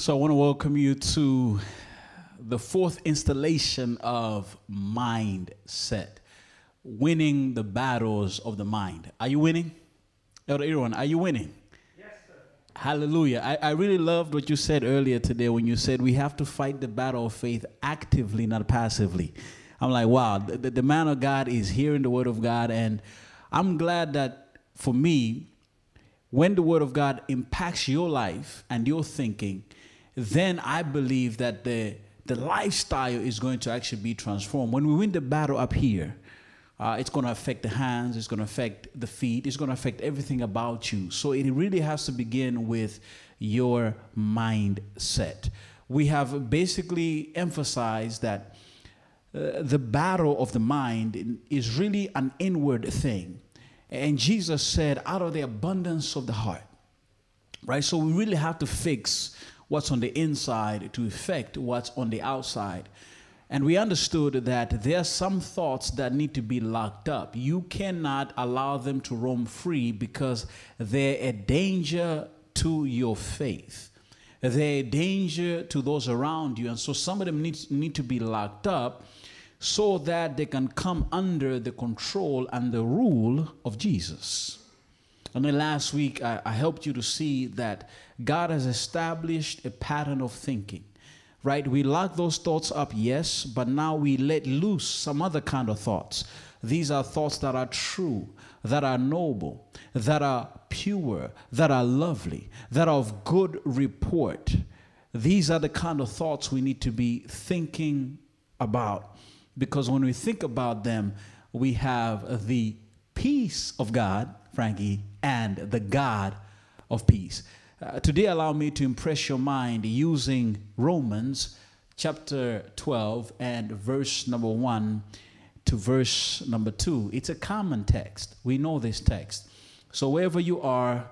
So I want to welcome you to the fourth installation of Mindset, winning the battles of the mind. Are you winning? Elder Aaron, are you winning? Yes, sir. Hallelujah. I, I really loved what you said earlier today when you said we have to fight the battle of faith actively, not passively. I'm like, wow, the, the man of God is hearing the word of God. And I'm glad that for me, when the word of God impacts your life and your thinking, then I believe that the, the lifestyle is going to actually be transformed. When we win the battle up here, uh, it's going to affect the hands, it's going to affect the feet, it's going to affect everything about you. So it really has to begin with your mindset. We have basically emphasized that uh, the battle of the mind is really an inward thing. And Jesus said, out of the abundance of the heart, right? So we really have to fix what's on the inside to affect what's on the outside. And we understood that there are some thoughts that need to be locked up. You cannot allow them to roam free because they're a danger to your faith. They're a danger to those around you. And so some of them need, need to be locked up so that they can come under the control and the rule of Jesus. And then last week, I, I helped you to see that God has established a pattern of thinking right? We lock those thoughts up, yes, but now we let loose some other kind of thoughts. These are thoughts that are true, that are noble, that are pure, that are lovely, that are of good report. These are the kind of thoughts we need to be thinking about because when we think about them, we have the peace of God, Frankie, and the God of peace. Uh, today, allow me to impress your mind using Romans chapter 12 and verse number 1 to verse number 2. It's a common text. We know this text. So, wherever you are,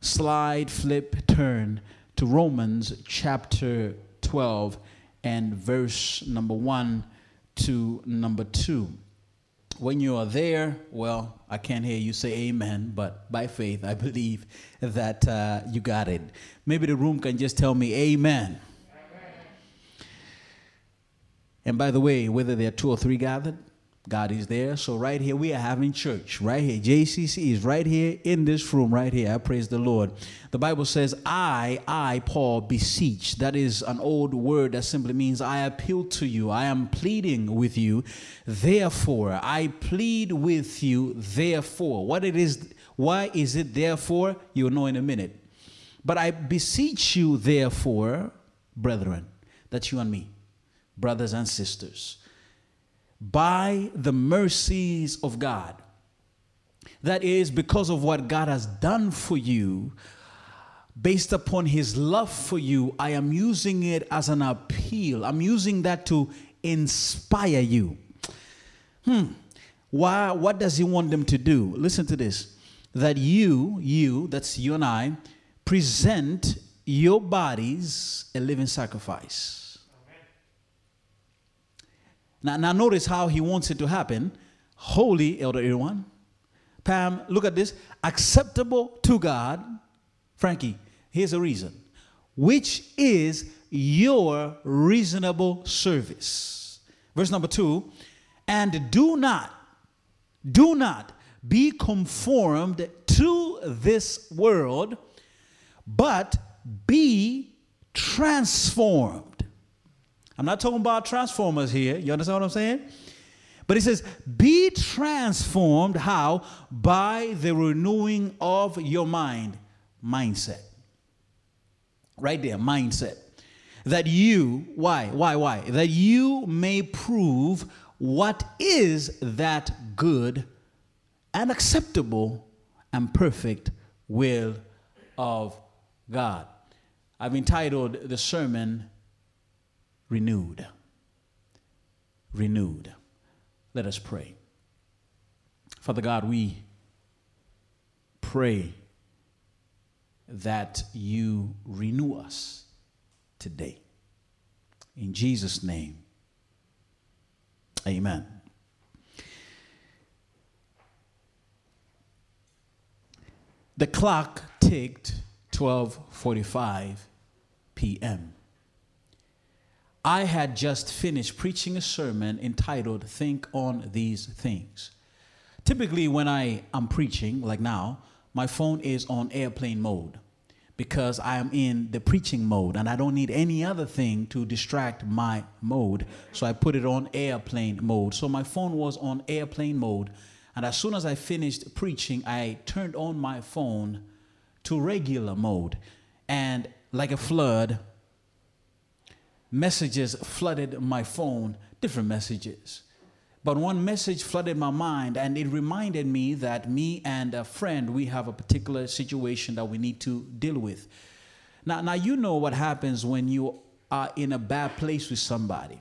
slide, flip, turn to Romans chapter 12 and verse number 1 to number 2 when you are there, well, I can't hear you say amen, but by faith, I believe that uh, you got it. Maybe the room can just tell me amen. amen. And by the way, whether there are two or three gathered, God is there. So right here we are having church. Right here. JCC is right here in this room right here. I praise the Lord. The Bible says, I, I, Paul, beseech. That is an old word that simply means I appeal to you. I am pleading with you. Therefore, I plead with you. Therefore. What it is, why is it therefore? You'll know in a minute. But I beseech you, therefore, brethren, that's you and me, brothers and sisters by the mercies of God. That is because of what God has done for you, based upon his love for you, I am using it as an appeal. I'm using that to inspire you. Hmm. Why, what does he want them to do? Listen to this. That you, you, that's you and I, present your bodies a living sacrifice now, now notice how he wants it to happen. Holy, Elder Irwan. Pam, look at this. Acceptable to God. Frankie, here's a reason. Which is your reasonable service. Verse number two. And do not, do not be conformed to this world, but be transformed I'm not talking about transformers here. You understand what I'm saying? But he says, be transformed. How? By the renewing of your mind. Mindset. Right there, mindset. That you, why, why, why? That you may prove what is that good and acceptable and perfect will of God. I've entitled the sermon, renewed. Renewed. Let us pray. Father God, we pray that you renew us today. In Jesus' name, amen. The clock ticked 1245 p.m. I had just finished preaching a sermon entitled Think on These Things. Typically, when I am preaching, like now, my phone is on airplane mode because I am in the preaching mode and I don't need any other thing to distract my mode. So I put it on airplane mode. So my phone was on airplane mode. And as soon as I finished preaching, I turned on my phone to regular mode. And like a flood, messages flooded my phone, different messages. But one message flooded my mind, and it reminded me that me and a friend, we have a particular situation that we need to deal with. Now, now you know what happens when you are in a bad place with somebody.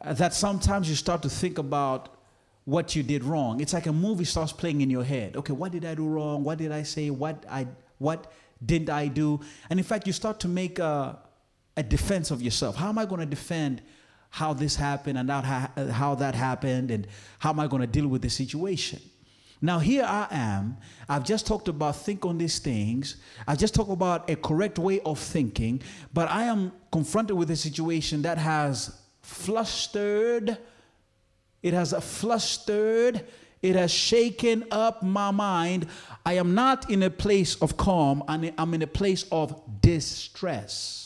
Uh, that sometimes you start to think about what you did wrong. It's like a movie starts playing in your head. Okay, what did I do wrong? What did I say? What I what didn't I do? And in fact, you start to make a, a defense of yourself. How am I going to defend how this happened and how, how that happened and how am I going to deal with the situation? Now, here I am. I've just talked about think on these things. I've just talked about a correct way of thinking, but I am confronted with a situation that has flustered, it has flustered, it has shaken up my mind. I am not in a place of calm, I'm in a place of distress.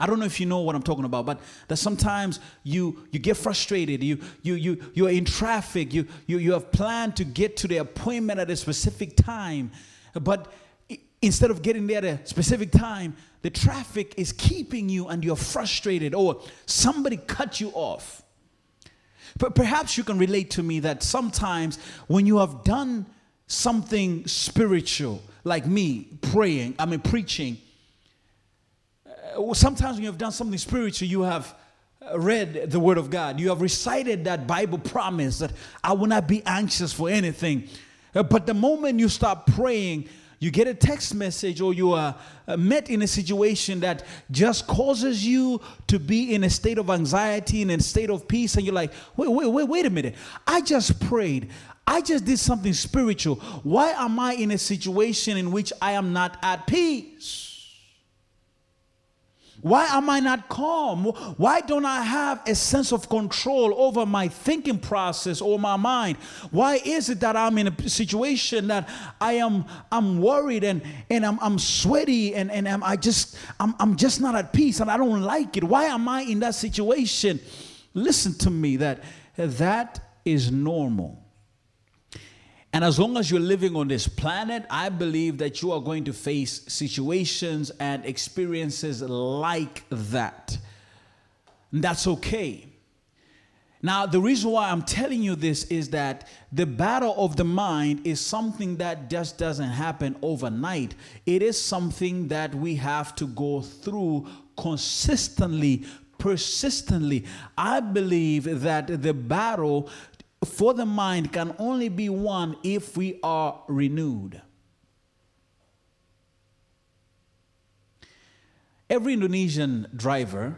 I don't know if you know what I'm talking about, but that sometimes you you get frustrated. You you you you're in traffic. You you you have planned to get to the appointment at a specific time, but instead of getting there at a specific time, the traffic is keeping you and you're frustrated, or somebody cut you off. But perhaps you can relate to me that sometimes when you have done something spiritual, like me praying, I mean preaching sometimes when you have done something spiritual, you have read the word of God. You have recited that Bible promise that I will not be anxious for anything. Uh, but the moment you stop praying, you get a text message or you are uh, met in a situation that just causes you to be in a state of anxiety and a state of peace and you're like wait wait wait wait a minute i just prayed i just did something spiritual why am i in a situation in which i am not at peace why am I not calm? Why don't I have a sense of control over my thinking process or my mind? Why is it that I'm in a situation that I am I'm worried and, and I'm, I'm sweaty and, and I'm, I just I'm, I'm just not at peace and I don't like it? Why am I in that situation? Listen to me that that is normal. And as long as you're living on this planet, I believe that you are going to face situations and experiences like that. And that's okay. Now, the reason why I'm telling you this is that the battle of the mind is something that just doesn't happen overnight. It is something that we have to go through consistently, persistently. I believe that the battle for the mind can only be won if we are renewed. Every Indonesian driver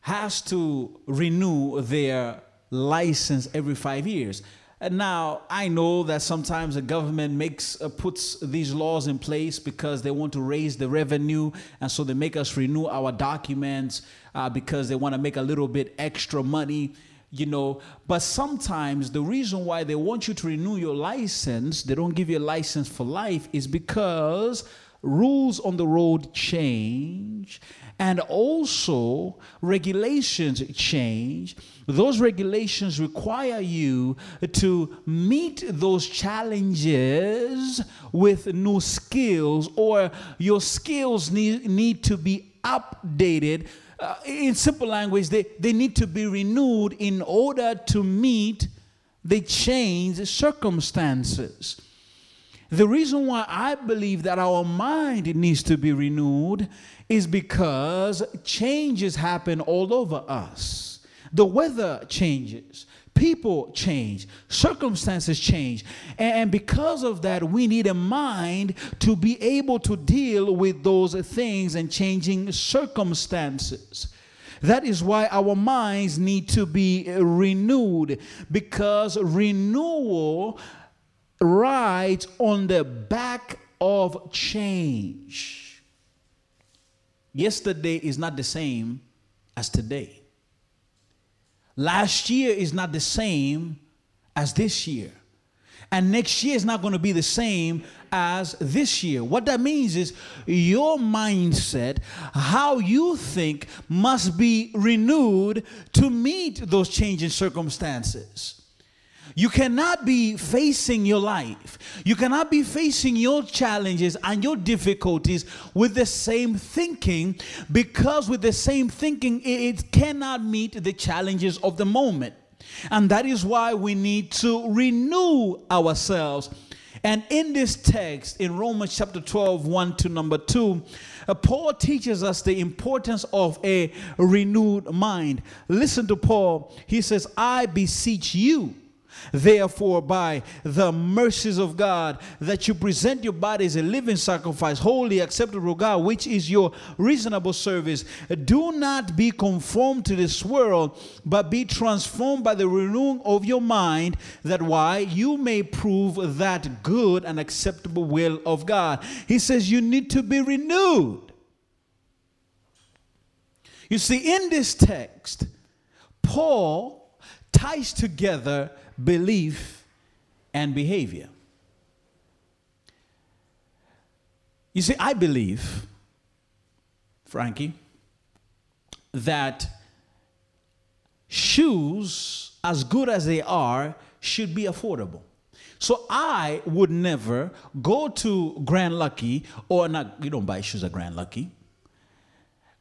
has to renew their license every five years. And now I know that sometimes the government makes uh, puts these laws in place because they want to raise the revenue, and so they make us renew our documents uh, because they want to make a little bit extra money you know but sometimes the reason why they want you to renew your license they don't give you a license for life is because rules on the road change and also regulations change. Those regulations require you to meet those challenges with new skills or your skills need, need to be updated uh, in simple language, they, they need to be renewed in order to meet the changed circumstances. The reason why I believe that our mind needs to be renewed is because changes happen all over us. The weather changes, people change, circumstances change. And because of that, we need a mind to be able to deal with those things and changing circumstances. That is why our minds need to be renewed because renewal rides on the back of change. yesterday is not the same as today. Last year is not the same as this year. And next year is not going to be the same as this year. What that means is your mindset, how you think, must be renewed to meet those changing circumstances. You cannot be facing your life. You cannot be facing your challenges and your difficulties with the same thinking because, with the same thinking, it cannot meet the challenges of the moment. And that is why we need to renew ourselves. And in this text, in Romans chapter 12, 1 to number 2, uh, Paul teaches us the importance of a renewed mind. Listen to Paul. He says, I beseech you Therefore, by the mercies of God, that you present your body as a living sacrifice, holy, acceptable God, which is your reasonable service. Do not be conformed to this world, but be transformed by the renewing of your mind, that why you may prove that good and acceptable will of God. He says you need to be renewed. You see, in this text, Paul ties together belief, and behavior. You see, I believe, Frankie, that shoes, as good as they are, should be affordable. So I would never go to Grand Lucky, or not, you don't buy shoes at Grand Lucky.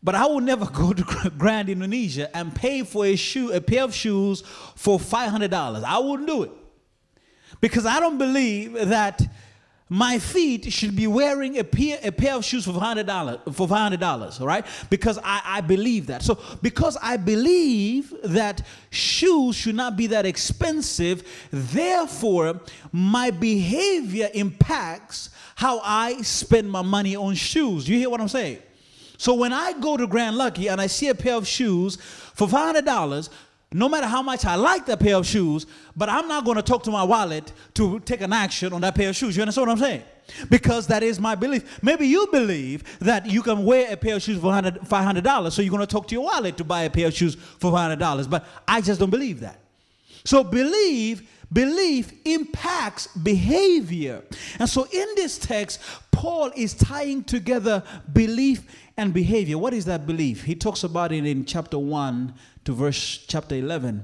But I will never go to Grand Indonesia and pay for a shoe, a pair of shoes for $500. I wouldn't do it. Because I don't believe that my feet should be wearing a pair, a pair of shoes for $500, for $500, right? Because I, I believe that. So, because I believe that shoes should not be that expensive, therefore, my behavior impacts how I spend my money on shoes. You hear what I'm saying? So when I go to Grand Lucky and I see a pair of shoes for $500, no matter how much I like that pair of shoes, but I'm not going to talk to my wallet to take an action on that pair of shoes. You understand what I'm saying? Because that is my belief. Maybe you believe that you can wear a pair of shoes for $500, so you're going to talk to your wallet to buy a pair of shoes for $500. But I just don't believe that. So believe belief impacts behavior. And so in this text, Paul is tying together belief and behavior. What is that belief? He talks about it in chapter 1 to verse chapter 11.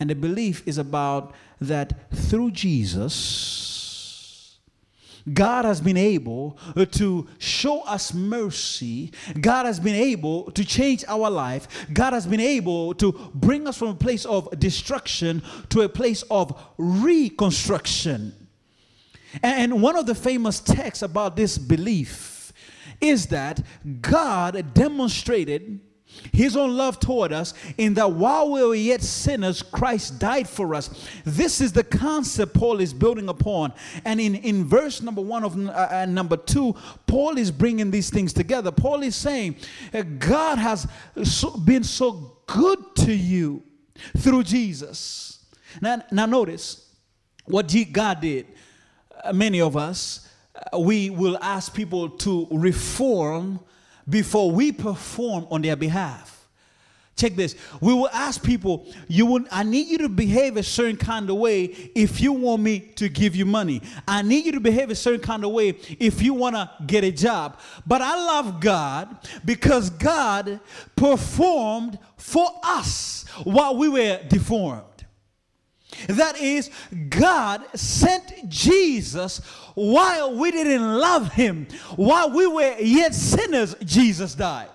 And the belief is about that through Jesus, God has been able uh, to show us mercy. God has been able to change our life. God has been able to bring us from a place of destruction to a place of reconstruction. And one of the famous texts about this belief is that God demonstrated his own love toward us in that while we were yet sinners, Christ died for us. This is the concept Paul is building upon. And in, in verse number one of uh, and number two, Paul is bringing these things together. Paul is saying, uh, God has so, been so good to you through Jesus. Now, now notice what God did. Uh, many of us, we will ask people to reform before we perform on their behalf. Check this. We will ask people, you will, I need you to behave a certain kind of way if you want me to give you money. I need you to behave a certain kind of way if you want to get a job. But I love God because God performed for us while we were deformed. That is, God sent Jesus while we didn't love him. While we were yet sinners, Jesus died.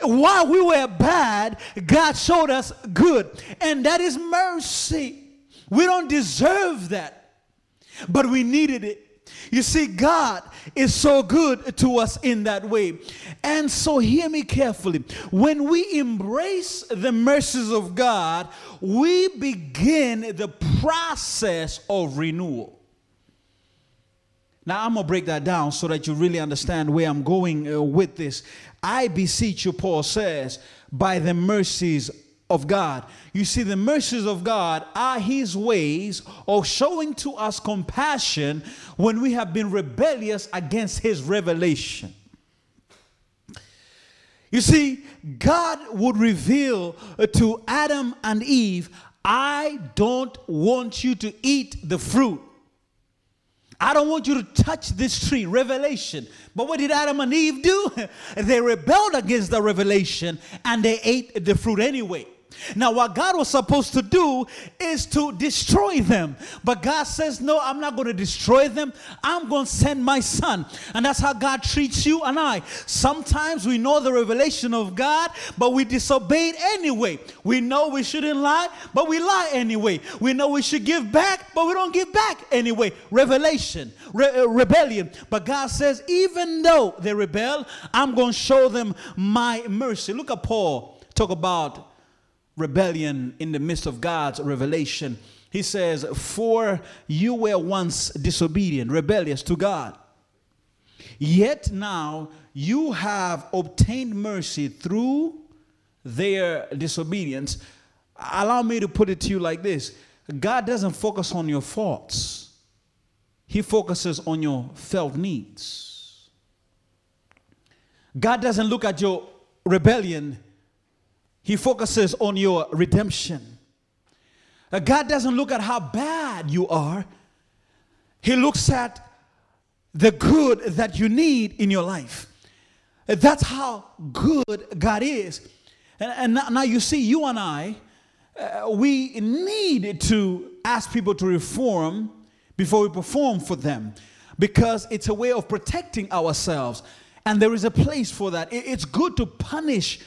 While we were bad, God showed us good. And that is mercy. We don't deserve that, but we needed it. You see, God is so good to us in that way. And so, hear me carefully. When we embrace the mercies of God, we begin the process of renewal. Now, I'm going to break that down so that you really understand where I'm going uh, with this. I beseech you, Paul says, by the mercies of God. You see, the mercies of God are His ways of showing to us compassion when we have been rebellious against His revelation. You see, God would reveal uh, to Adam and Eve, I don't want you to eat the fruit. I don't want you to touch this tree, revelation. But what did Adam and Eve do? they rebelled against the revelation and they ate the fruit anyway. Now, what God was supposed to do is to destroy them. But God says, No, I'm not going to destroy them. I'm going to send my son. And that's how God treats you and I. Sometimes we know the revelation of God, but we disobey it anyway. We know we shouldn't lie, but we lie anyway. We know we should give back, but we don't give back anyway. Revelation, re- uh, rebellion. But God says, Even though they rebel, I'm going to show them my mercy. Look at Paul talk about rebellion in the midst of God's revelation. He says, For you were once disobedient, rebellious to God. Yet now you have obtained mercy through their disobedience. Allow me to put it to you like this God doesn't focus on your faults, He focuses on your felt needs. God doesn't look at your rebellion, he focuses on your redemption. Uh, God doesn't look at how bad you are, He looks at the good that you need in your life. Uh, that's how good God is. And, and now you see, you and I, uh, we need to ask people to reform before we perform for them because it's a way of protecting ourselves. And there is a place for that. It's good to punish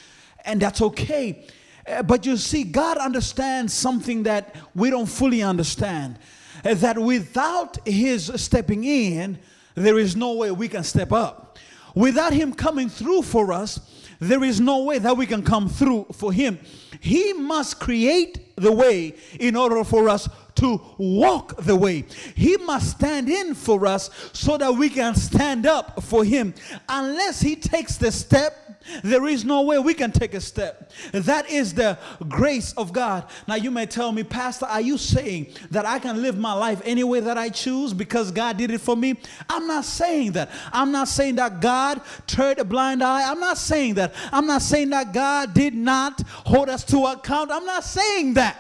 and that's okay. Uh, but you see, God understands something that we don't fully understand. Uh, that without His stepping in, there is no way we can step up. Without Him coming through for us, there is no way that we can come through for Him. He must create the way in order for us to walk the way. He must stand in for us so that we can stand up for Him. Unless He takes the step, there is no way we can take a step. That is the grace of God. Now, you may tell me, Pastor, are you saying that I can live my life any way that I choose because God did it for me? I'm not saying that. I'm not saying that God turned a blind eye. I'm not saying that. I'm not saying that God did not hold us to account. I'm not saying that.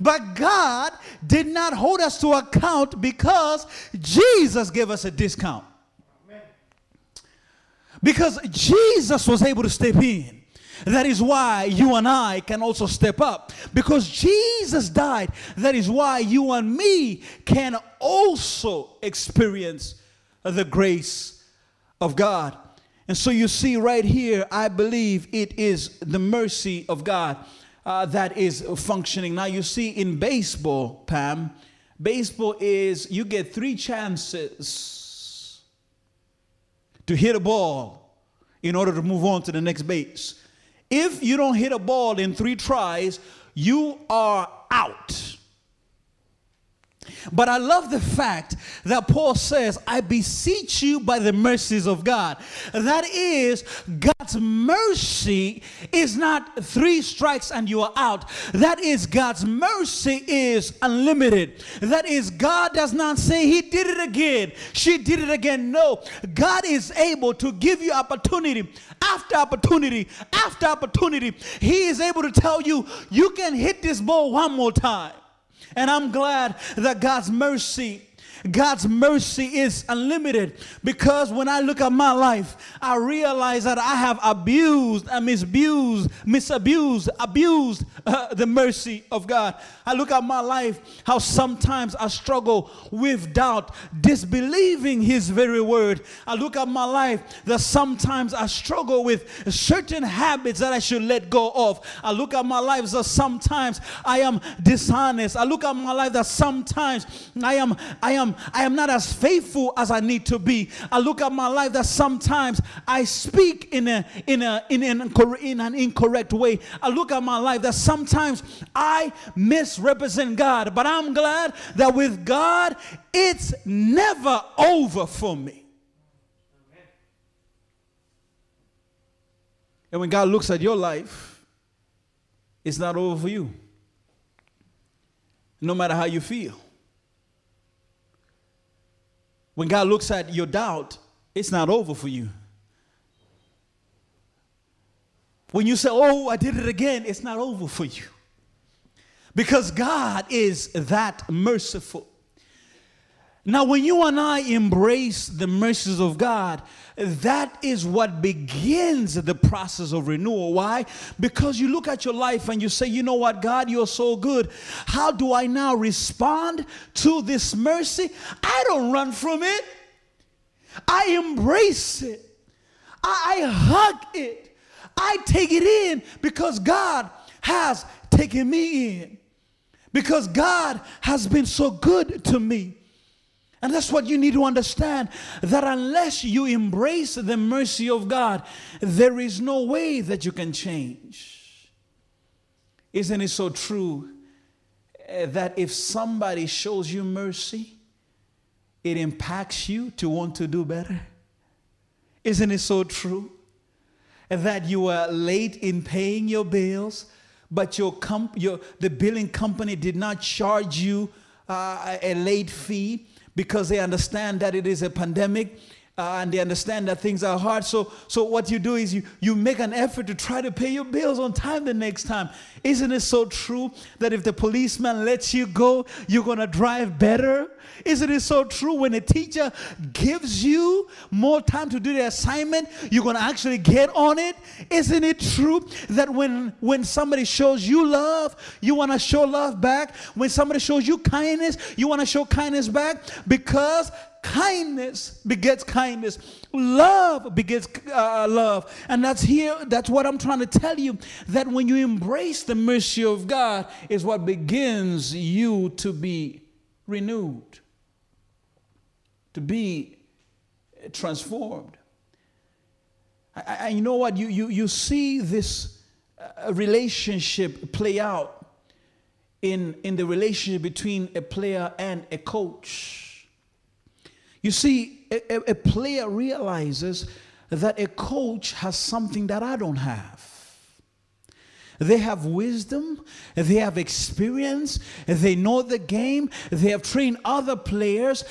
But God did not hold us to account because Jesus gave us a discount. Because Jesus was able to step in. That is why you and I can also step up. Because Jesus died. That is why you and me can also experience the grace of God. And so you see right here, I believe it is the mercy of God uh, that is functioning. Now you see in baseball, Pam, baseball is you get three chances to hit a ball in order to move on to the next base. If you don't hit a ball in three tries, you are out. But I love the fact that Paul says, I beseech you by the mercies of God. That is, God's mercy is not three strikes and you are out. That is, God's mercy is unlimited. That is, God does not say, He did it again, she did it again. No, God is able to give you opportunity after opportunity after opportunity. He is able to tell you, you can hit this ball one more time. And I'm glad that God's mercy God's mercy is unlimited because when I look at my life, I realize that I have abused and misused, misabused, abused uh, the mercy of God. I look at my life, how sometimes I struggle with doubt, disbelieving His very word. I look at my life that sometimes I struggle with certain habits that I should let go of. I look at my life that sometimes I am dishonest. I look at my life that sometimes I am, I am I am not as faithful as I need to be. I look at my life that sometimes I speak in a in a in an, in an incorrect way. I look at my life that sometimes I misrepresent God, but I'm glad that with God it's never over for me. And when God looks at your life, it's not over for you. No matter how you feel. When God looks at your doubt, it's not over for you. When you say, Oh, I did it again, it's not over for you. Because God is that merciful. Now, when you and I embrace the mercies of God, that is what begins the process of renewal. Why? Because you look at your life and you say, you know what, God, you're so good. How do I now respond to this mercy? I don't run from it, I embrace it, I, I hug it, I take it in because God has taken me in. Because God has been so good to me. And that's what you need to understand that unless you embrace the mercy of God, there is no way that you can change. Isn't it so true eh, that if somebody shows you mercy, it impacts you to want to do better? Isn't it so true that you were late in paying your bills, but your, comp- your the billing company did not charge you uh, a late fee? Because they understand that it is a pandemic uh, and they understand that things are hard. So, so what you do is you, you make an effort to try to pay your bills on time the next time. Isn't it so true that if the policeman lets you go, you're going to drive better? Isn't it so true when a teacher gives you more time to do the assignment, you're going to actually get on it? Isn't it true that when when somebody shows you love, you want to show love back? When somebody shows you kindness, you want to show kindness back because kindness begets kindness. Love begets uh, love. And that's here that's what i'm trying to tell you that when you embrace the mercy of god is what begins you to be renewed to be transformed. And you know what? You, you, you see this uh, relationship play out in, in the relationship between a player and a coach you see, a, a, player realizes that a coach has something that I don't have. They have wisdom, they have experience, they know the game, they have trained other players.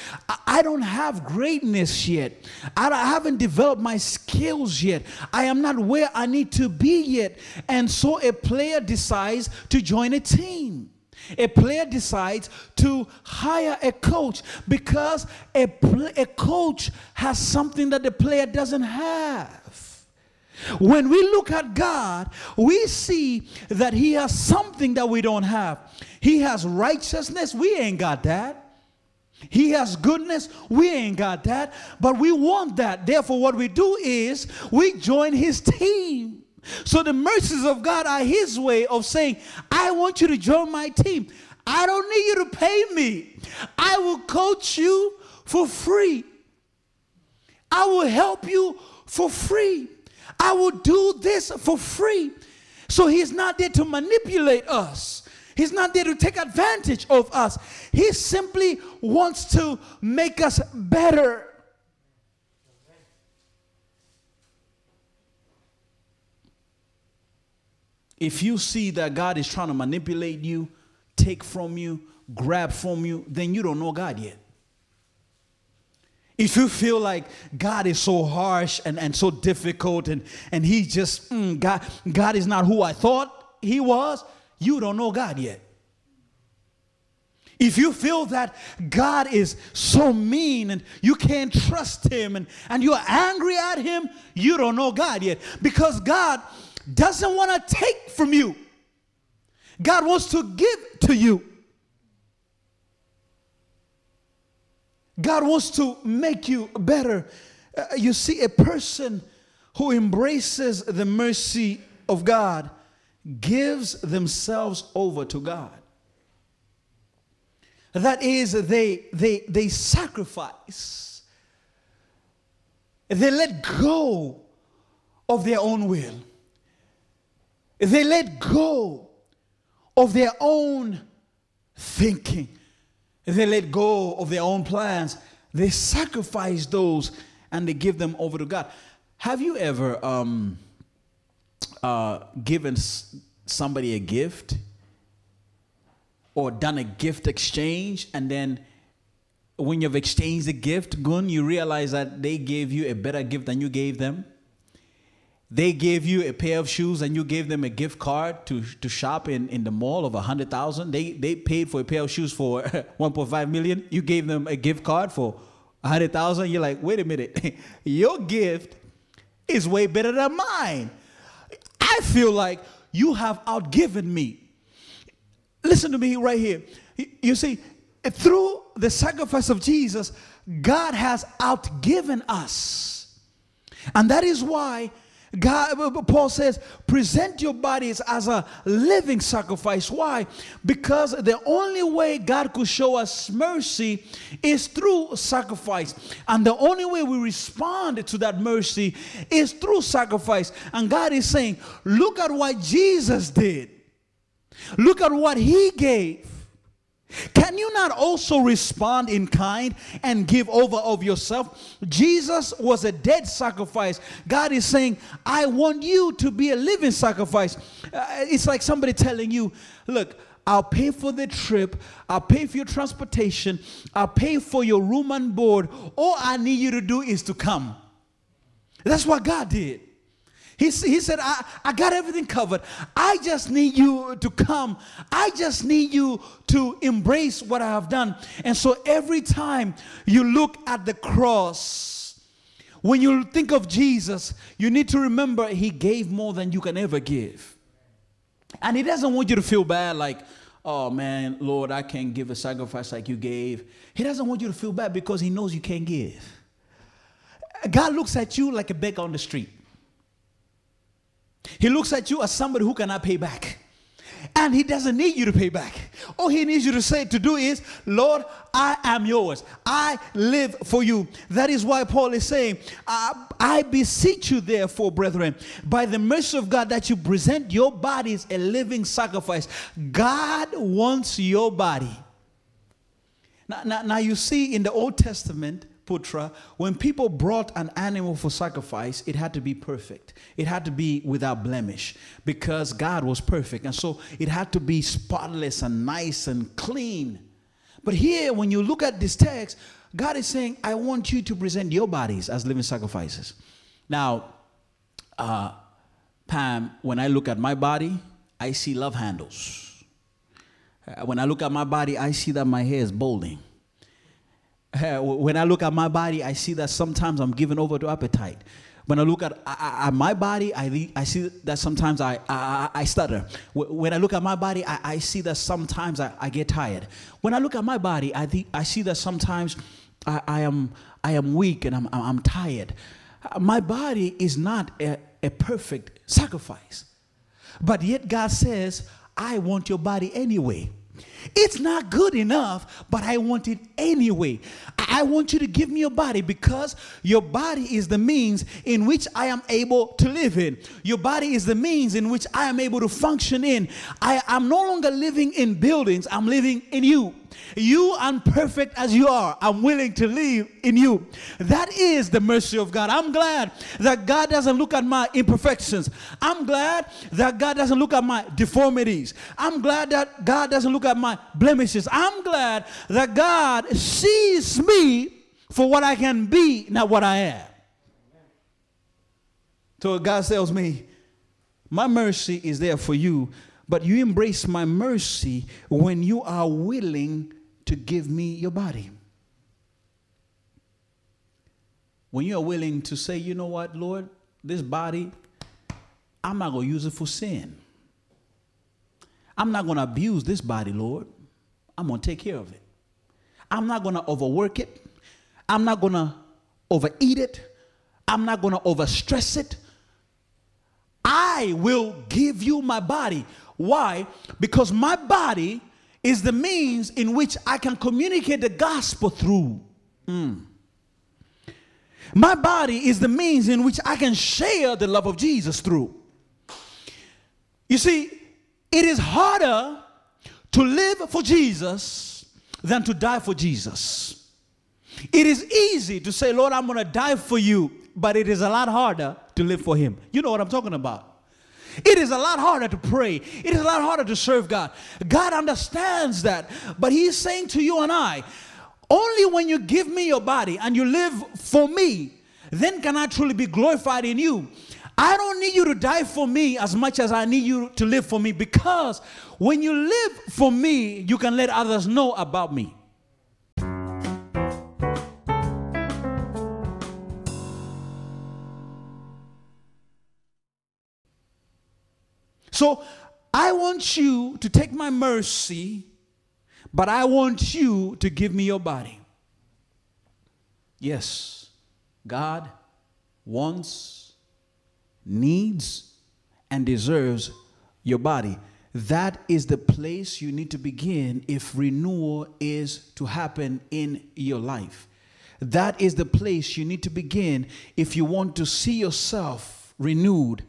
I don't have greatness yet. I haven't developed my skills yet. I am not where I need to be yet. And so a player decides to join a team. A player decides to hire a coach because a, pl- a coach has something that the player doesn't have. When we look at God, we see that He has something that we don't have. He has righteousness, we ain't got that. He has goodness, we ain't got that, but we want that. Therefore, what we do is we join His team. So the mercies of God are his way of saying, I want you to join my team. I don't need you to pay me. I will coach you for free. I will help you for free. I will do this for free. So he's not there to manipulate us. He's not there to take advantage of us. He simply wants to make us better. If you see that God is trying to manipulate you, take from you, grab from you, then you don't know God yet. If you feel like God is so harsh and, and so difficult and, and he just, mm, God, God is not who I thought he was, you don't know God yet. If you feel that God is so mean and you can't trust him and, and you're angry at him, you don't know God yet. Because God doesn't want to take from you, God wants to give to you. God wants to make you better. Uh, you see, a person who embraces the mercy of God gives themselves over to God. That is, they, they, they sacrifice, they let go of their own will. They let go of their own thinking. They let go of their own plans. They sacrifice those and they give them over to God. Have you ever um, uh, given somebody a gift or done a gift exchange and then when you've exchanged the gift, Gun, you realize that they gave you a better gift than you gave them? They gave you a pair of shoes and you gave them a gift card to, to shop in, in the mall of a hundred thousand. They they paid for a pair of shoes for 1.5 million. You gave them a gift card for a hundred thousand. You're like, wait a minute, your gift is way better than mine. I feel like you have outgiven me. Listen to me right here. You see, through the sacrifice of Jesus, God has outgiven us. And that is why God, uh, Paul says, present your bodies as a living sacrifice. Why? Because the only way God could show us mercy is through sacrifice. And the only way we respond to that mercy is through sacrifice. And God is saying, look at what Jesus did, look at what He gave. Can you not also respond in kind and give over of yourself? Jesus was a dead sacrifice. God is saying, I want you to be a living sacrifice. Uh, it's like somebody telling you, look, I'll pay for the trip, I'll pay for your transportation, I'll pay for your room and board. All I need you to do is to come. That's what God did. He, he said, I, I got everything covered. I just need you to come. I just need you to embrace what I have done. And so every time you look at the cross, when you think of Jesus, you need to remember he gave more than you can ever give. And he doesn't want you to feel bad like, oh man, Lord, I can't give a sacrifice like you gave. He doesn't want you to feel bad because he knows you can't give. God looks at you like a beggar on the street. He looks at you as somebody who cannot pay back. And he doesn't need you to pay back. All he needs you to say to do is, Lord, I am yours. I live for you. That is why Paul is saying, I, I beseech you, therefore, brethren, by the mercy of God, that you present your bodies a living sacrifice. God wants your body. Now, now, now you see in the Old Testament, putra, when people brought an animal for sacrifice, it had to be perfect. It had to be without blemish because God was perfect. And so it had to be spotless and nice and clean. But here, when you look at this text, God is saying, I want you to present your bodies as living sacrifices. Now, uh, Pam, when I look at my body, I see love handles. Uh, when I look at my body, I see that my hair is balding. when I look at my body, I see that sometimes I'm given over to appetite. When I look at, at my body, I, I see that sometimes I, I, I stutter. When I look at my body, I, I see that sometimes I, I get tired. When I look at my body, I, I see that sometimes I, I, am, I am weak and I'm, I'm tired. My body is not a, a perfect sacrifice. But yet God says, I want your body anyway. It's not good enough, but I want it anyway. I want you to give me your body because your body is the means in which I am able to live in. Your body is the means in which I am able to function in. I am no longer living in buildings, I'm living in you. You, unperfect as you are, I'm willing to live in you. That is the mercy of God. I'm glad that God doesn't look at my imperfections. I'm glad that God doesn't look at my deformities. I'm glad that God doesn't look at my blemishes. I'm glad that God sees me for what I can be, not what I am. So God tells me, My mercy is there for you but you embrace my mercy when you are willing to give me your body. When you are willing to say, you know what, Lord, this body, I'm not going to use it for sin. I'm not going to abuse this body, Lord. I'm going to take care of it. I'm not going to overwork it. I'm not going to overeat it. I'm not going to overstress it. I will give you my body. Why? Because my body is the means in which I can communicate the gospel through. Mm. My body is the means in which I can share the love of Jesus through. You see, it is harder to live for Jesus than to die for Jesus. It is easy to say, Lord, I'm going to die for you, but it is a lot harder to live for Him. You know what I'm talking about. It is a lot harder to pray. It is a lot harder to serve God. God understands that. But He's saying to you and I, only when you give me your body and you live for me, then can I truly be glorified in you. I don't need you to die for me as much as I need you to live for me because when you live for me, you can let others know about me. So I want you to take my mercy, but I want you to give me your body. Yes, God wants, needs, and deserves your body. That is the place you need to begin if renewal is to happen in your life. That is the place you need to begin if you want to see yourself renewed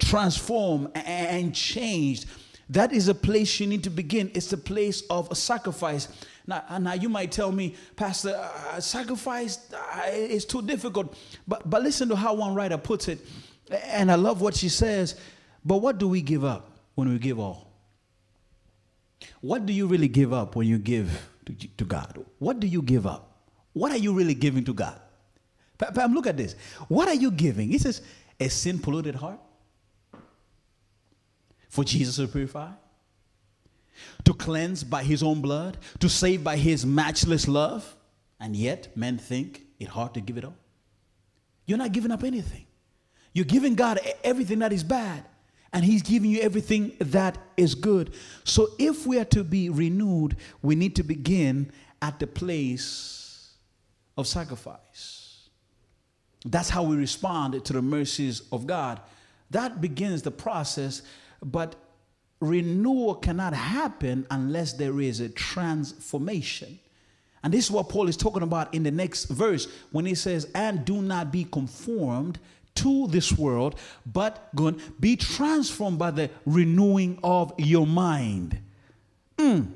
transformed and changed. That is a place you need to begin. It's a place of a sacrifice. Now, uh, now you might tell me, Pastor, uh, sacrifice uh, is too difficult. But, but listen to how one writer puts it. And I love what she says. But what do we give up when we give all? What do you really give up when you give to, to God? What do you give up? What are you really giving to God? Pam, look at this. What are you giving? He says, a sin polluted heart for Jesus to purify, to cleanse by his own blood, to save by his matchless love, and yet men think it hard to give it up. You're not giving up anything. You're giving God everything that is bad, and he's giving you everything that is good. So if we are to be renewed, we need to begin at the place of sacrifice. That's how we respond to the mercies of God. That begins the process but renewal cannot happen unless there is a transformation. And this is what Paul is talking about in the next verse when he says, And do not be conformed to this world, but go be transformed by the renewing of your mind. Mm.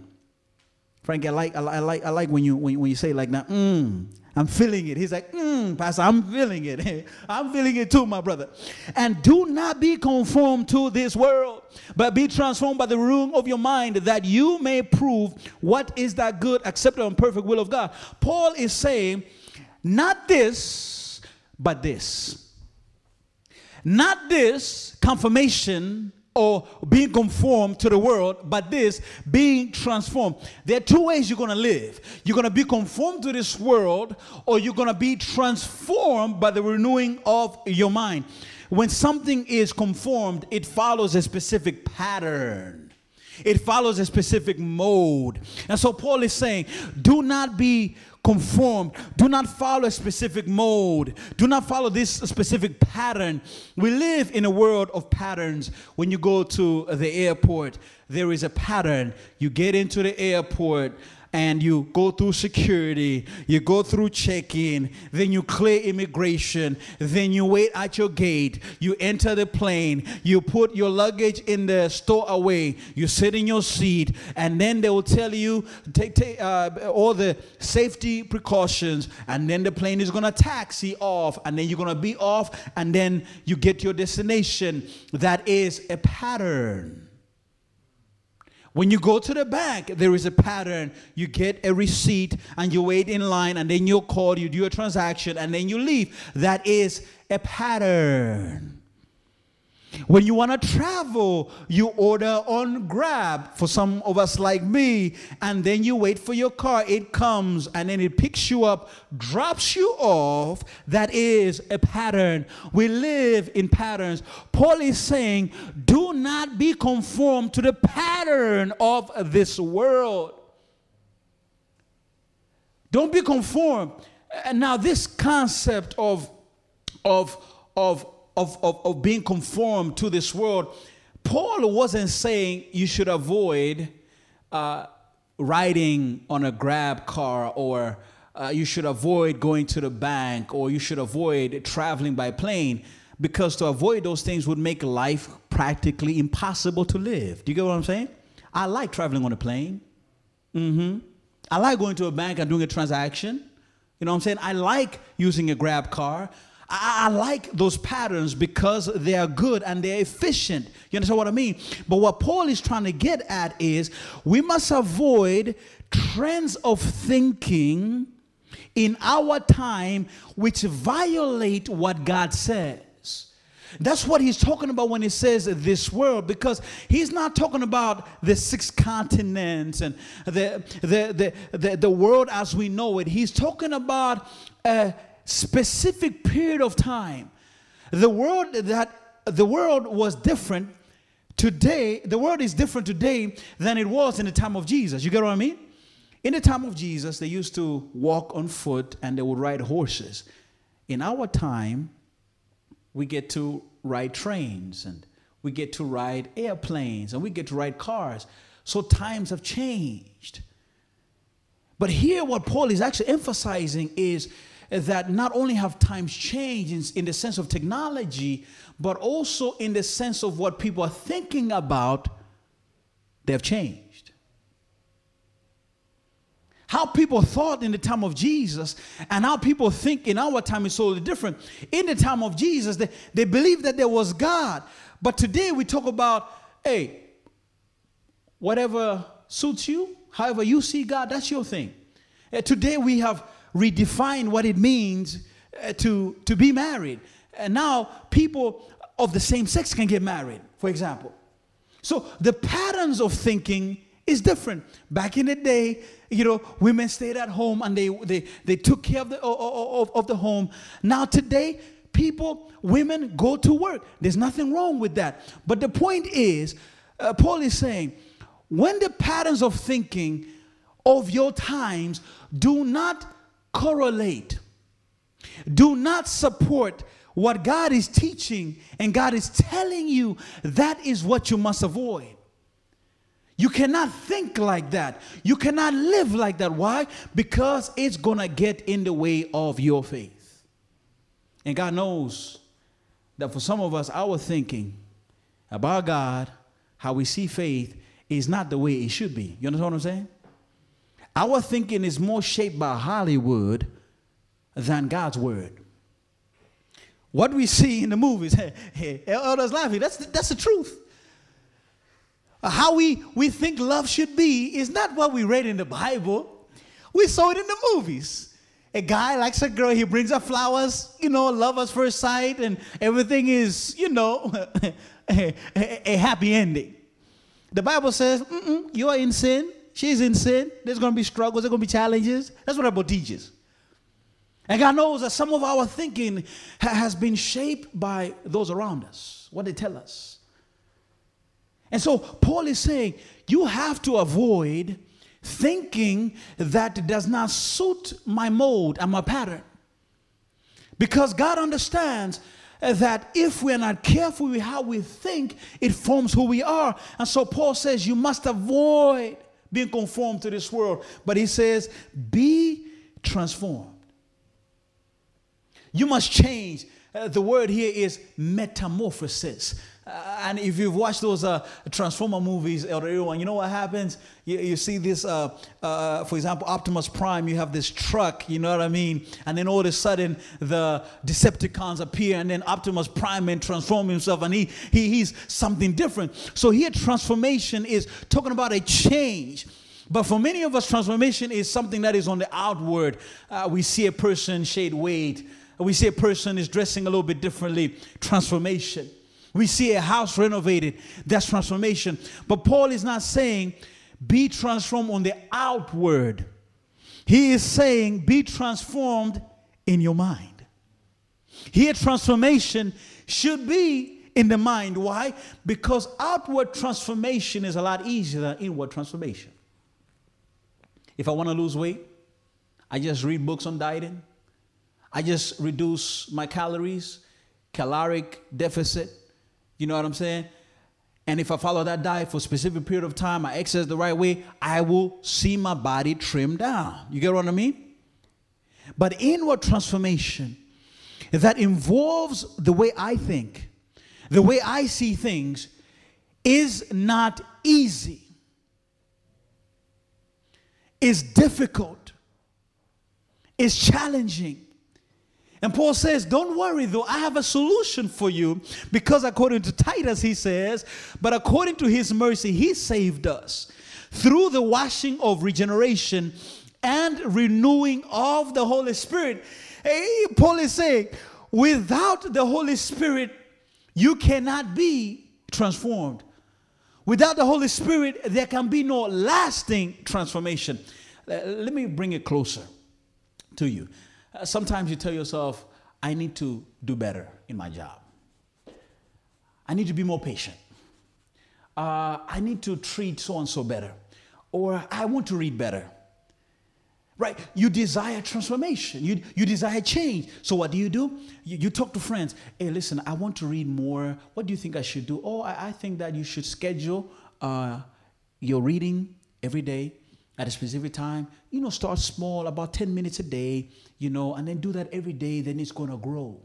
Frank, I like, I like, I like when you when, when you say like that. Mm. I'm feeling it. He's like, mm, Pastor, I'm feeling it. I'm feeling it too, my brother. And do not be conformed to this world, but be transformed by the renewing of your mind that you may prove what is that good, acceptable, and perfect will of God. Paul is saying, not this, but this. Not this confirmation or being conformed to the world, but this being transformed. There are two ways you're going to live. You're going to be conformed to this world, or you're going to be transformed by the renewing of your mind. When something is conformed, it follows a specific pattern. It follows a specific mode. And so Paul is saying, do not be conformed. Do not follow a specific mode. Do not follow this specific pattern. We live in a world of patterns. When you go to the airport, there is a pattern. You get into the airport, and you go through security, you go through check-in, then you clear immigration, then you wait at your gate, you enter the plane, you put your luggage in the stowaway, you sit in your seat, and then they will tell you take, take uh, all the safety precautions, and then the plane is gonna taxi off, and then you're gonna be off, and then you get your destination. That is a pattern. When you go to the bank, there is a pattern. You get a receipt and you wait in line, and then you call, you do a transaction, and then you leave. That is a pattern. When you want to travel, you order on Grab for some of us like me, and then you wait for your car. It comes and then it picks you up, drops you off. That is a pattern. We live in patterns. Paul is saying, do not be conformed to the pattern of this world. Don't be conformed. And now, this concept of, of, of, of, of, of being conformed to this world, Paul wasn't saying you should avoid uh, riding on a grab car or uh, you should avoid going to the bank or you should avoid traveling by plane because to avoid those things would make life practically impossible to live. Do you get what I'm saying? I like traveling on a plane. Mm-hmm. I like going to a bank and doing a transaction. You know what I'm saying? I like using a grab car. I, like those patterns because they are good and they're efficient. You understand what I mean? But what Paul is trying to get at is we must avoid trends of thinking in our time which violate what God says. That's what he's talking about when he says this world, because he's not talking about the six continents and the, the, the, the, the world as we know it. He's talking about a specific period of time. The world that the world was different today, the world is different today than it was in the time of Jesus. You get what I mean? In the time of Jesus, they used to walk on foot and they would ride horses. In our time, we get to ride trains and we get to ride airplanes and we get to ride cars. So times have changed. But here, what Paul is actually emphasizing is that not only have times changed in, the sense of technology, but also in the sense of what people are thinking about, they've changed. How people thought in the time of Jesus and how people think in our time is totally different. In the time of Jesus, they, they believed that there was God. But today we talk about, hey, whatever suits you, however you see God, that's your thing. Uh, today we have redefined what it means uh, to, to be married. And now people of the same sex can get married, for example. So the patterns of thinking is different. Back in the day, you know, women stayed at home and they, they, they took care of the, of, of the home. Now, today, people, women go to work. There's nothing wrong with that. But the point is, uh, Paul is saying, when the patterns of thinking of your times do not correlate, do not support what God is teaching and God is telling you, that is what you must avoid. You cannot think like that. You cannot live like that. Why? Because it's going to get in the way of your faith. And God knows that for some of us, our thinking about God, how we see faith, is not the way it should be. You understand what I'm saying? Our thinking is more shaped by Hollywood than God's word. What we see in the movies, elders laughing, that's, that's the truth. Uh, how we, we think love should be is not what we read in the Bible. We saw it in the movies. A guy likes a girl, he brings her flowers, you know, love us first sight, and everything is, you know, a, a, a, happy ending. The Bible says, you are in sin, she's in sin, there's going to be struggles, there's going to be challenges. That's what the Bible teaches. And God knows that some of our thinking ha- has been shaped by those around us, what they tell us. And so Paul is saying you have to avoid thinking that does not suit my mode and my pattern. Because God understands that if we're not careful with how we think, it forms who we are. And so Paul says you must avoid being conformed to this world. But he says, be transformed. You must change. Uh, the word here is metamorphosis. Uh, and if you've watched those uh, Transformer movies, everyone, you know what happens? You, you see this, uh, uh, for example, Optimus Prime, you have this truck, you know what I mean? And then all of a sudden, the Decepticons appear, and then Optimus Prime and transform himself, and he, he he's something different. So here, transformation is talking about a change. But for many of us, transformation is something that is on the outward. Uh, we see a person shade weight. We see a person is dressing a little bit differently. Transformation. We see a house renovated. That's transformation. But Paul is not saying be transformed on the outward. He is saying be transformed in your mind. Here, transformation should be in the mind. Why? Because outward transformation is a lot easier than inward transformation. If I want to lose weight, I just read books on dieting. I just reduce my calories, caloric deficit. You know what I'm saying? And if I follow that diet for a specific period of time, I exercise the right way, I will see my body trim down. You get what I mean? But inward transformation that involves the way I think, the way I see things, is not easy. Is difficult. Is challenging. And Paul says, Don't worry though, I have a solution for you because according to Titus, he says, but according to his mercy, he saved us through the washing of regeneration and renewing of the Holy Spirit. Hey, Paul is saying, without the Holy Spirit, you cannot be transformed. Without the Holy Spirit, there can be no lasting transformation. Let me bring it closer to you. Uh, sometimes you tell yourself, I need to do better in my job. I need to be more patient. Uh, I need to treat so and so better. Or I want to read better. Right? You desire transformation. You, you desire change. So what do you do? You, you talk to friends. Hey, listen, I want to read more. What do you think I should do? Oh, I, I think that you should schedule uh, your reading every day at a specific time. You know, start small, about 10 minutes a day, you know, and then do that every day, then it's going to grow.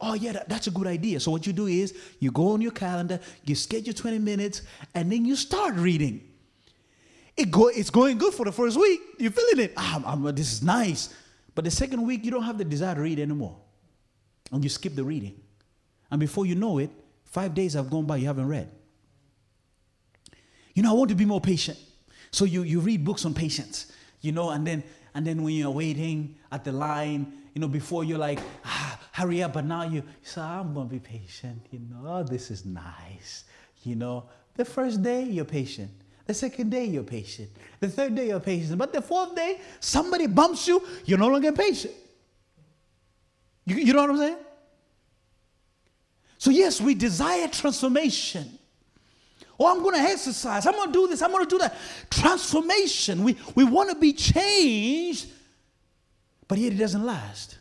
Oh, yeah, that, that's a good idea. So, what you do is you go on your calendar, you schedule 20 minutes, and then you start reading. It go, it's going good for the first week. You're feeling it. Ah, I'm, I'm, this is nice. But the second week, you don't have the desire to read anymore. And you skip the reading. And before you know it, five days have gone by, you haven't read. You know, I want to be more patient. So you, you read books on patience, you know, and then and then when you're waiting at the line, you know, before you're like, ah, hurry up, but now you say, I'm gonna be patient, you know, oh, this is nice. You know, the first day you're patient. The second day, you're patient. The third day, you're patient. But the fourth day, somebody bumps you, you're no longer patient. You, you know what I'm saying? So, yes, we desire transformation. Oh, I'm going to exercise. I'm going to do this. I'm going to do that. Transformation. We, we want to be changed, but yet it doesn't last.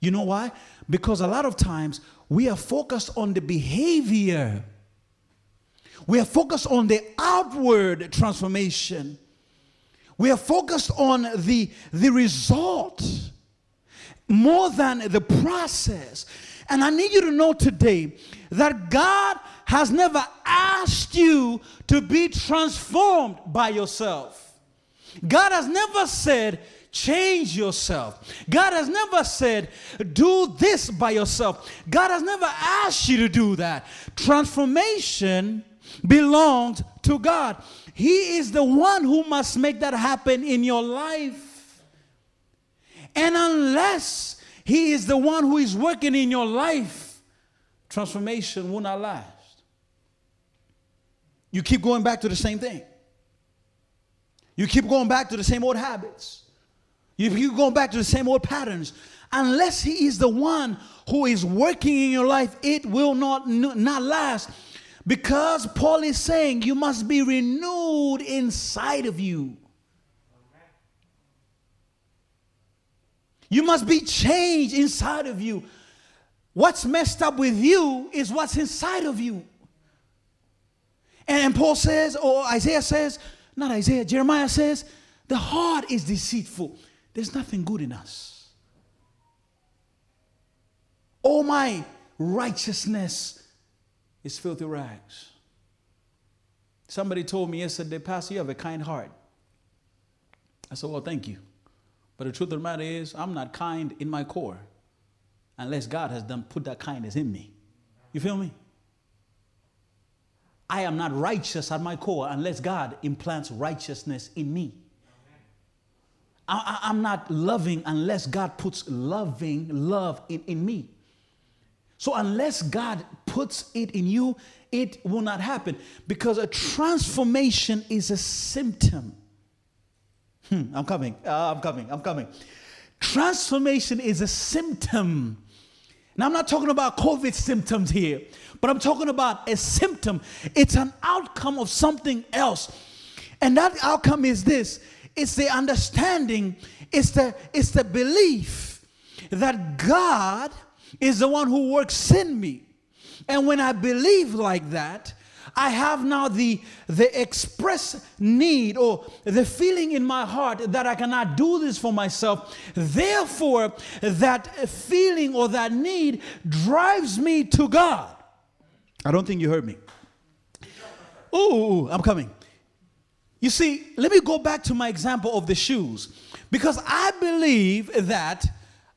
You know why? Because a lot of times we are focused on the behavior we are focused on the outward transformation. We are focused on the, the result more than the process. And I need you to know today that God has never asked you to be transformed by yourself. God has never said, change yourself. God has never said, do this by yourself. God has never asked you to do that. Transformation belongs to God. He is the one who must make that happen in your life. And unless He is the one who is working in your life, transformation will not last. You keep going back to the same thing. You keep going back to the same old habits. You keep going back to the same old patterns. Unless He is the one who is working in your life, it will not, not last. Because Paul is saying you must be renewed inside of you. You must be changed inside of you. What's messed up with you is what's inside of you. And, Paul says, or Isaiah says, not Isaiah, Jeremiah says, the heart is deceitful. There's nothing good in us. Oh, my righteousness is filthy rags. Somebody told me yesterday, Pastor, you have a kind heart. I said, Well, thank you. But the truth of the matter is, I'm not kind in my core unless God has done put that kindness in me. You feel me? I am not righteous at my core unless God implants righteousness in me. I, am not loving unless God puts loving love in, in me. So, unless God puts it in you, it will not happen because a transformation is a symptom. Hmm, I'm coming, uh, I'm coming, I'm coming. Transformation is a symptom. Now, I'm not talking about COVID symptoms here, but I'm talking about a symptom. It's an outcome of something else. And that outcome is this it's the understanding, it's the, it's the belief that God is the one who works in me. And when I believe like that, I have now the, the express need or the feeling in my heart that I cannot do this for myself. Therefore, that feeling or that need drives me to God. I don't think you heard me. Oh, I'm coming. You see, let me go back to my example of the shoes because I believe that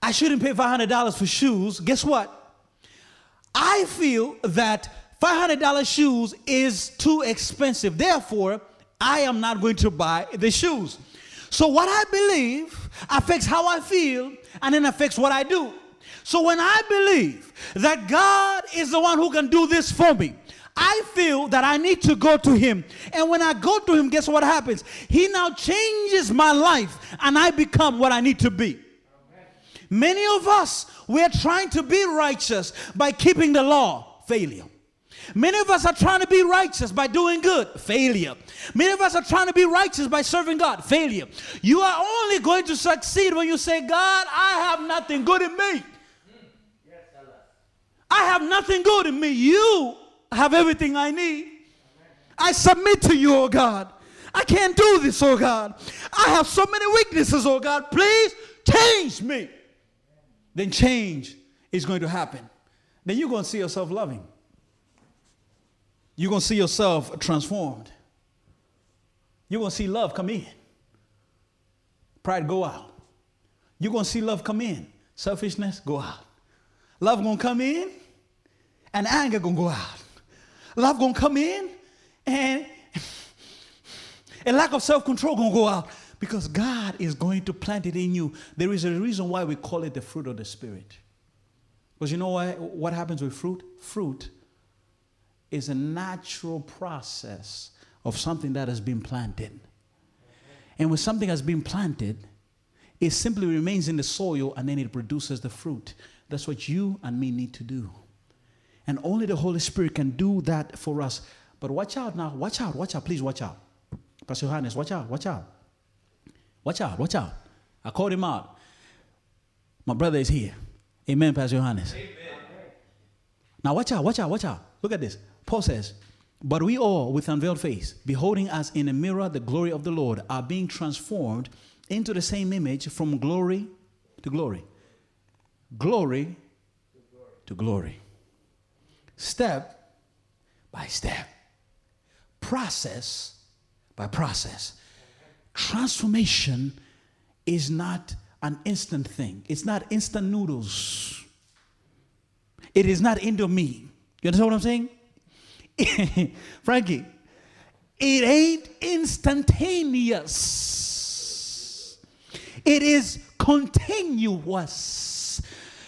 I shouldn't pay $500 for shoes. Guess what? I feel that $500 shoes is too expensive. Therefore, I am not going to buy the shoes. So, what I believe affects how I feel and then affects what I do. So when I believe that God is the one who can do this for me, I feel that I need to go to him. And when I go to him, guess what happens? He now changes my life and I become what I need to be. Many of us, we're trying to be righteous by keeping the law. Failure. Many of us are trying to be righteous by doing good. Failure. Many of us are trying to be righteous by serving God. Failure. You are only going to succeed when you say, God, I have nothing good in me. I have nothing good in me. You have everything I need. I submit to you, oh God. I can't do this, oh God. I have so many weaknesses, oh God. Please change me. Then change is going to happen. Then you're going to see yourself loving. You're going to see yourself transformed. You're going to see love come in. Pride go out. You're going to see love come in. Selfishness go out. Love going to come in and anger going to go out. Love going to come in and a lack of self-control going to go out because God is going to plant it in you. There is a reason why we call it the fruit of the spirit. Because you know what happens with fruit? Fruit is a natural process of something that has been planted. And when something has been planted, it simply remains in the soil and then it produces the fruit. That's what you and me need to do. And only the Holy Spirit can do that for us. But watch out now. Watch out. Watch out. Please watch out. Pastor Johannes, watch out. Watch out. Watch out. Watch out. I called him out. My brother is here. Amen, Pastor Johannes. Amen. Now watch out. Watch out. Watch out. Look at this. Paul says, But we all, with unveiled face, beholding as in a mirror the glory of the Lord, are being transformed into the same image from glory to glory. Glory to glory. Step by step. Process by process. Transformation is not an instant thing, it's not instant noodles. It is not Indomie. You understand what I'm saying? Frankie, it ain't instantaneous. It is continuous.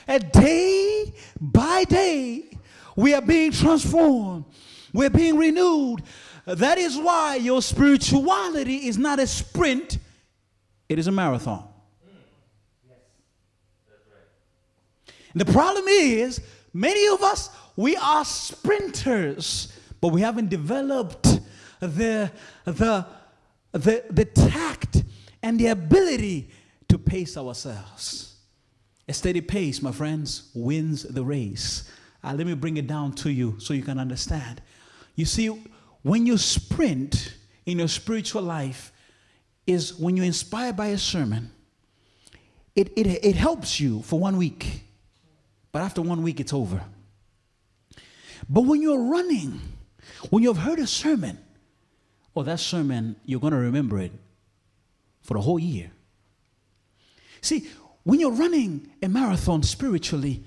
A day by day, we are being transformed. We're being renewed. That is why your spirituality is not a sprint, it is a marathon. The problem is, many of us, we are sprinters but we haven't developed the, the, the, the tact and the ability to pace ourselves. A steady pace, my friends, wins the race. Uh, let me bring it down to you so you can understand. You see, when you sprint in your spiritual life, is when you're inspired by a sermon, it, it, it helps you for one week, but after one week, it's over. But when you're running, when you've heard a sermon, oh, that sermon, you're going to remember it for the whole year. See, when you're running a marathon spiritually,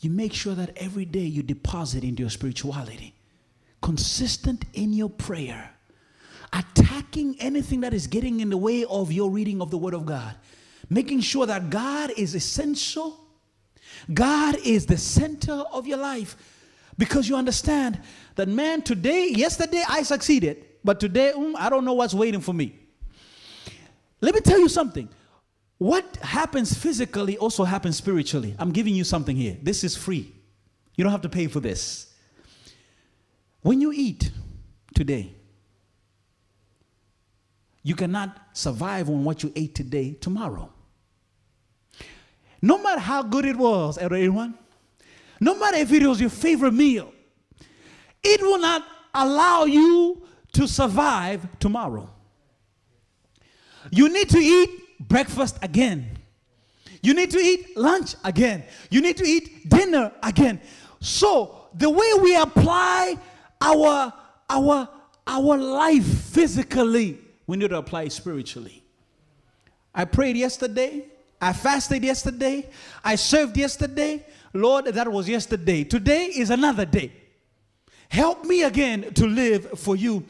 you make sure that every day you deposit into your spirituality, consistent in your prayer, attacking anything that is getting in the way of your reading of the Word of God, making sure that God is essential, God is the center of your life. Because you understand that, man, today, yesterday I succeeded, but today, mm, I don't know what's waiting for me. Let me tell you something. What happens physically also happens spiritually. I'm giving you something here. This is free. You don't have to pay for this. When you eat today, you cannot survive on what you ate today tomorrow. No matter how good it was, everyone, no matter if it was your favorite meal, it will not allow you to survive tomorrow. You need to eat breakfast again. You need to eat lunch again. You need to eat dinner again. So, the way we apply our our our life physically, we need to apply spiritually. I prayed yesterday. I fasted yesterday. I served yesterday. Lord, that was yesterday. Today is another day. Help me again to live for you.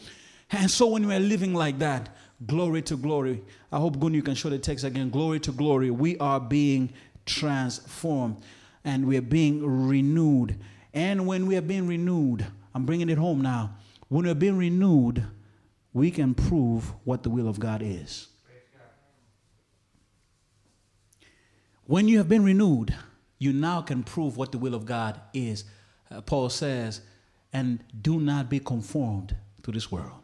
And so when we're living like that, glory to glory. I hope Gunnar can show the text again. Glory to glory. We are being transformed. and we are being renewed. And when we are being renewed, I'm bringing it home now. When we're being renewed, we can prove what the will of God is. When you have been renewed, you now can prove what the will of God is. Uh, Paul says, and do not be conformed to this world,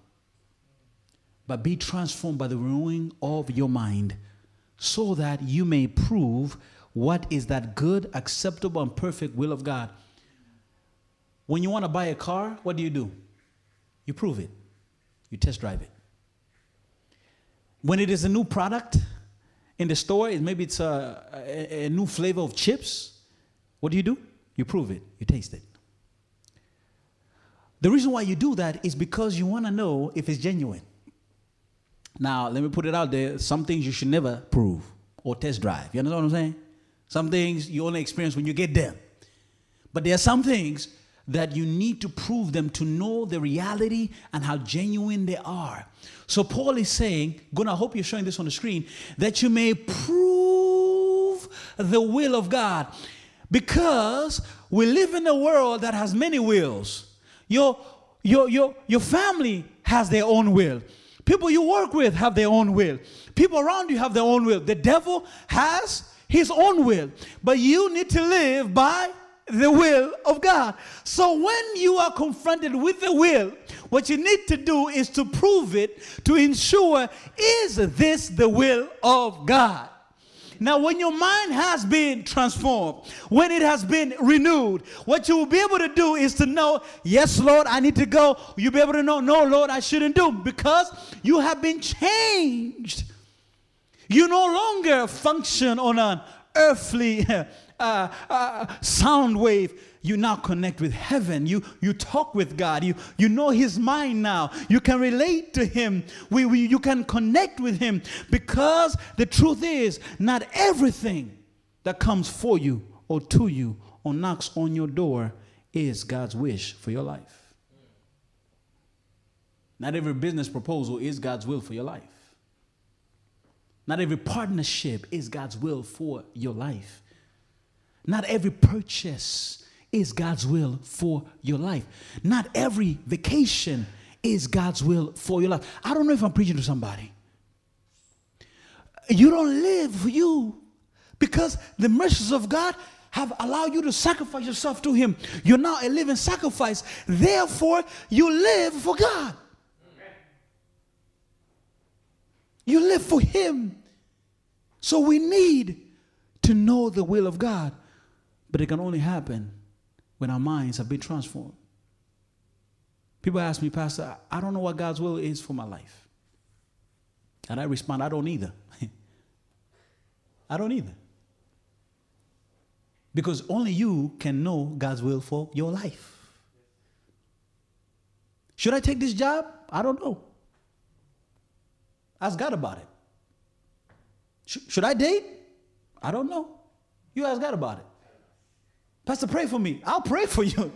but be transformed by the renewing of your mind, so that you may prove what is that good, acceptable, and perfect will of God. When you want to buy a car, what do you do? You prove it, you test drive it. When it is a new product, in the store, maybe it's a, a, a new flavor of chips. What do you do? You prove it, you taste it. The reason why you do that is because you want to know if it's genuine. Now, let me put it out there. Some things you should never prove or test drive. You understand what I'm saying? Some things you only experience when you get them. But there are some things that you need to prove them to know the reality and how genuine they are. So Paul is saying, Gunnar, I hope you're showing this on the screen, that you may prove the will of God. Because we live in a world that has many wills. Your, your, your, your family has their own will. People you work with have their own will. People around you have their own will. The devil has his own will. But you need to live by the will of God. So when you are confronted with the will, what you need to do is to prove it to ensure is this the will of God? Now, when your mind has been transformed, when it has been renewed, what you will be able to do is to know, yes, Lord, I need to go. You'll be able to know, no, Lord, I shouldn't do because you have been changed. You no longer function on an earthly uh, uh, sound wave, you now connect with heaven. You, you talk with God. You, you know His mind now. You can relate to Him. We, we, you can connect with Him because the truth is, not everything that comes for you or to you or knocks on your door is God's wish for your life. Not every business proposal is God's will for your life. Not every partnership is God's will for your life. Not every purchase is God's will for your life. Not every vacation is God's will for your life. I don't know if I'm preaching to somebody. You don't live for you because the mercies of God have allowed you to sacrifice yourself to Him. You're now a living sacrifice. Therefore, you live for God. You live for Him. So we need to know the will of God. But it can only happen when our minds have been transformed. People ask me, Pastor, I don't know what God's will is for my life. And I respond, I don't either. I don't either. Because only you can know God's will for your life. Should I take this job? I don't know. Ask God about it. Sh- should I date? I don't know. You ask God about it. Pastor, pray for me. I'll pray for you.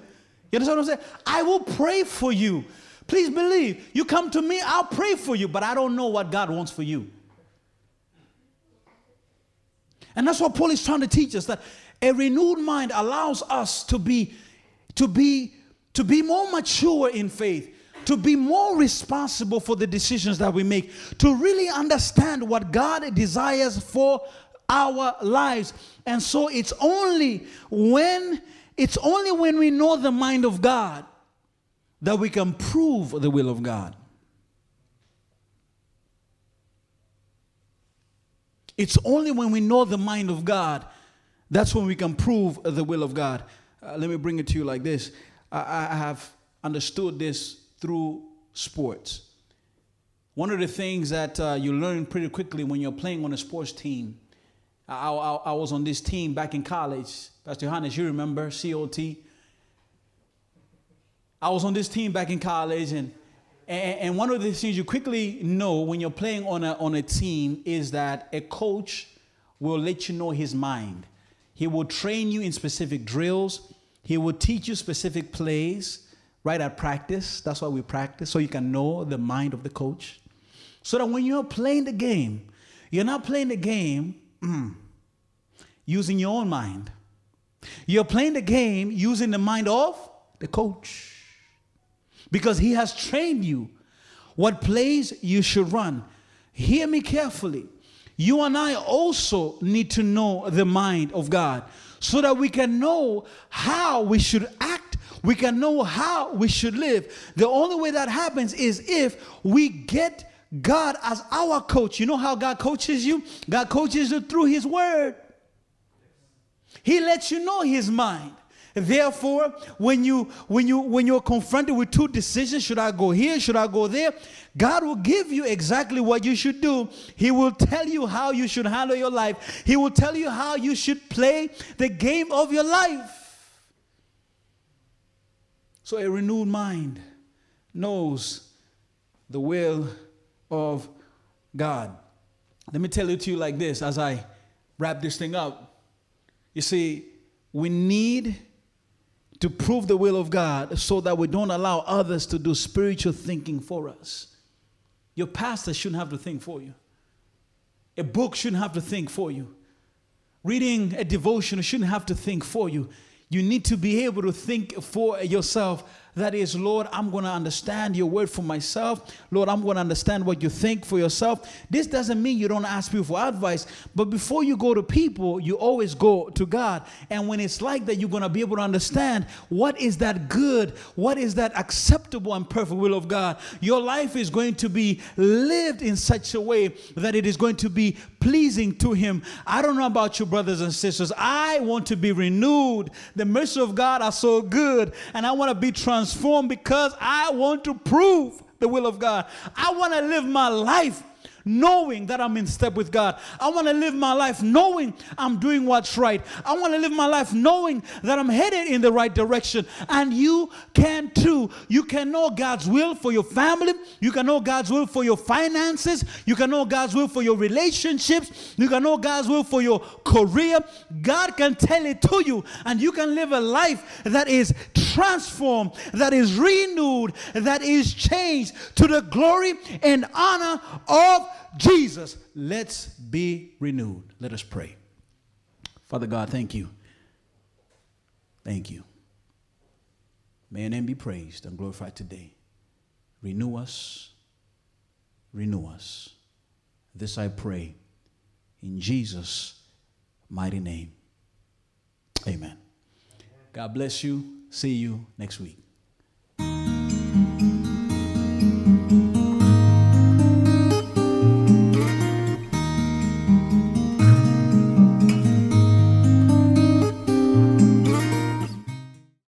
You understand what I'm saying? I will pray for you. Please believe. You come to me, I'll pray for you, but I don't know what God wants for you. And that's what Paul is trying to teach us that a renewed mind allows us to be to be to be more mature in faith, to be more responsible for the decisions that we make, to really understand what God desires for our lives. And so it's only when it's only when we know the mind of God that we can prove the will of God. It's only when we know the mind of God that's when we can prove the will of God. Uh, let me bring it to you like this. I, I have understood this through sports. One of the things that uh, you learn pretty quickly when you're playing on a sports team I, I, I was on this team back in college. Pastor Johannes, you remember COT? I was on this team back in college, and, and, and one of the things you quickly know when you're playing on a, on a team is that a coach will let you know his mind. He will train you in specific drills, he will teach you specific plays right at practice. That's why we practice, so you can know the mind of the coach. So that when you're playing the game, you're not playing the game mm, using your own mind. You're playing the game using the mind of the coach because he has trained you what plays you should run. Hear me carefully. You and I also need to know the mind of God so that we can know how we should act. We can know how we should live. The only way that happens is if we get God as our coach. You know how God coaches you? God coaches you through His Word. He lets you know His mind. Therefore, when you when you when you're confronted with two decisions, should I go here? Should I go there? God will give you exactly what you should do. He will tell you how you should handle your life. He will tell you how you should play the game of your life. So a renewed mind knows the will of God. Let me tell it to you like this as I wrap this thing up. You see, we need to prove the will of God so that we don't allow others to do spiritual thinking for us. Your pastor shouldn't have to think for you. A book shouldn't have to think for you. Reading a devotion shouldn't have to think for you. You need to be able to think for yourself that is, Lord, I'm going to understand your word for myself. Lord, I'm going to understand what you think for yourself. This doesn't mean you don't ask people for advice, but before you go to people, you always go to God. And when it's like that, you're going to be able to understand what is that good, what is that acceptable and perfect will of God. Your life is going to be lived in such a way that it is going to be pleasing to Him. I don't know about you, brothers and sisters. I want to be renewed. The mercy of God are so good, and I want to be transformed because I want to prove the will of God. I want to live my life knowing that I'm in step with God. I want to live my life knowing I'm doing what's right. I want to live my life knowing that I'm headed in the right direction. And you can too. You can know God's will for your family. You can know God's will for your finances. You can know God's will for your relationships. You can know God's will for your career. God can tell it to you, and you can live a life that is transformed, that is renewed, that is changed to the glory and honor of Jesus, let's be renewed. Let us pray. Father God, thank you. Thank you. May your name be praised and glorified today. Renew us. Renew us. This I pray in Jesus' mighty name. Amen. God bless you. See you next week.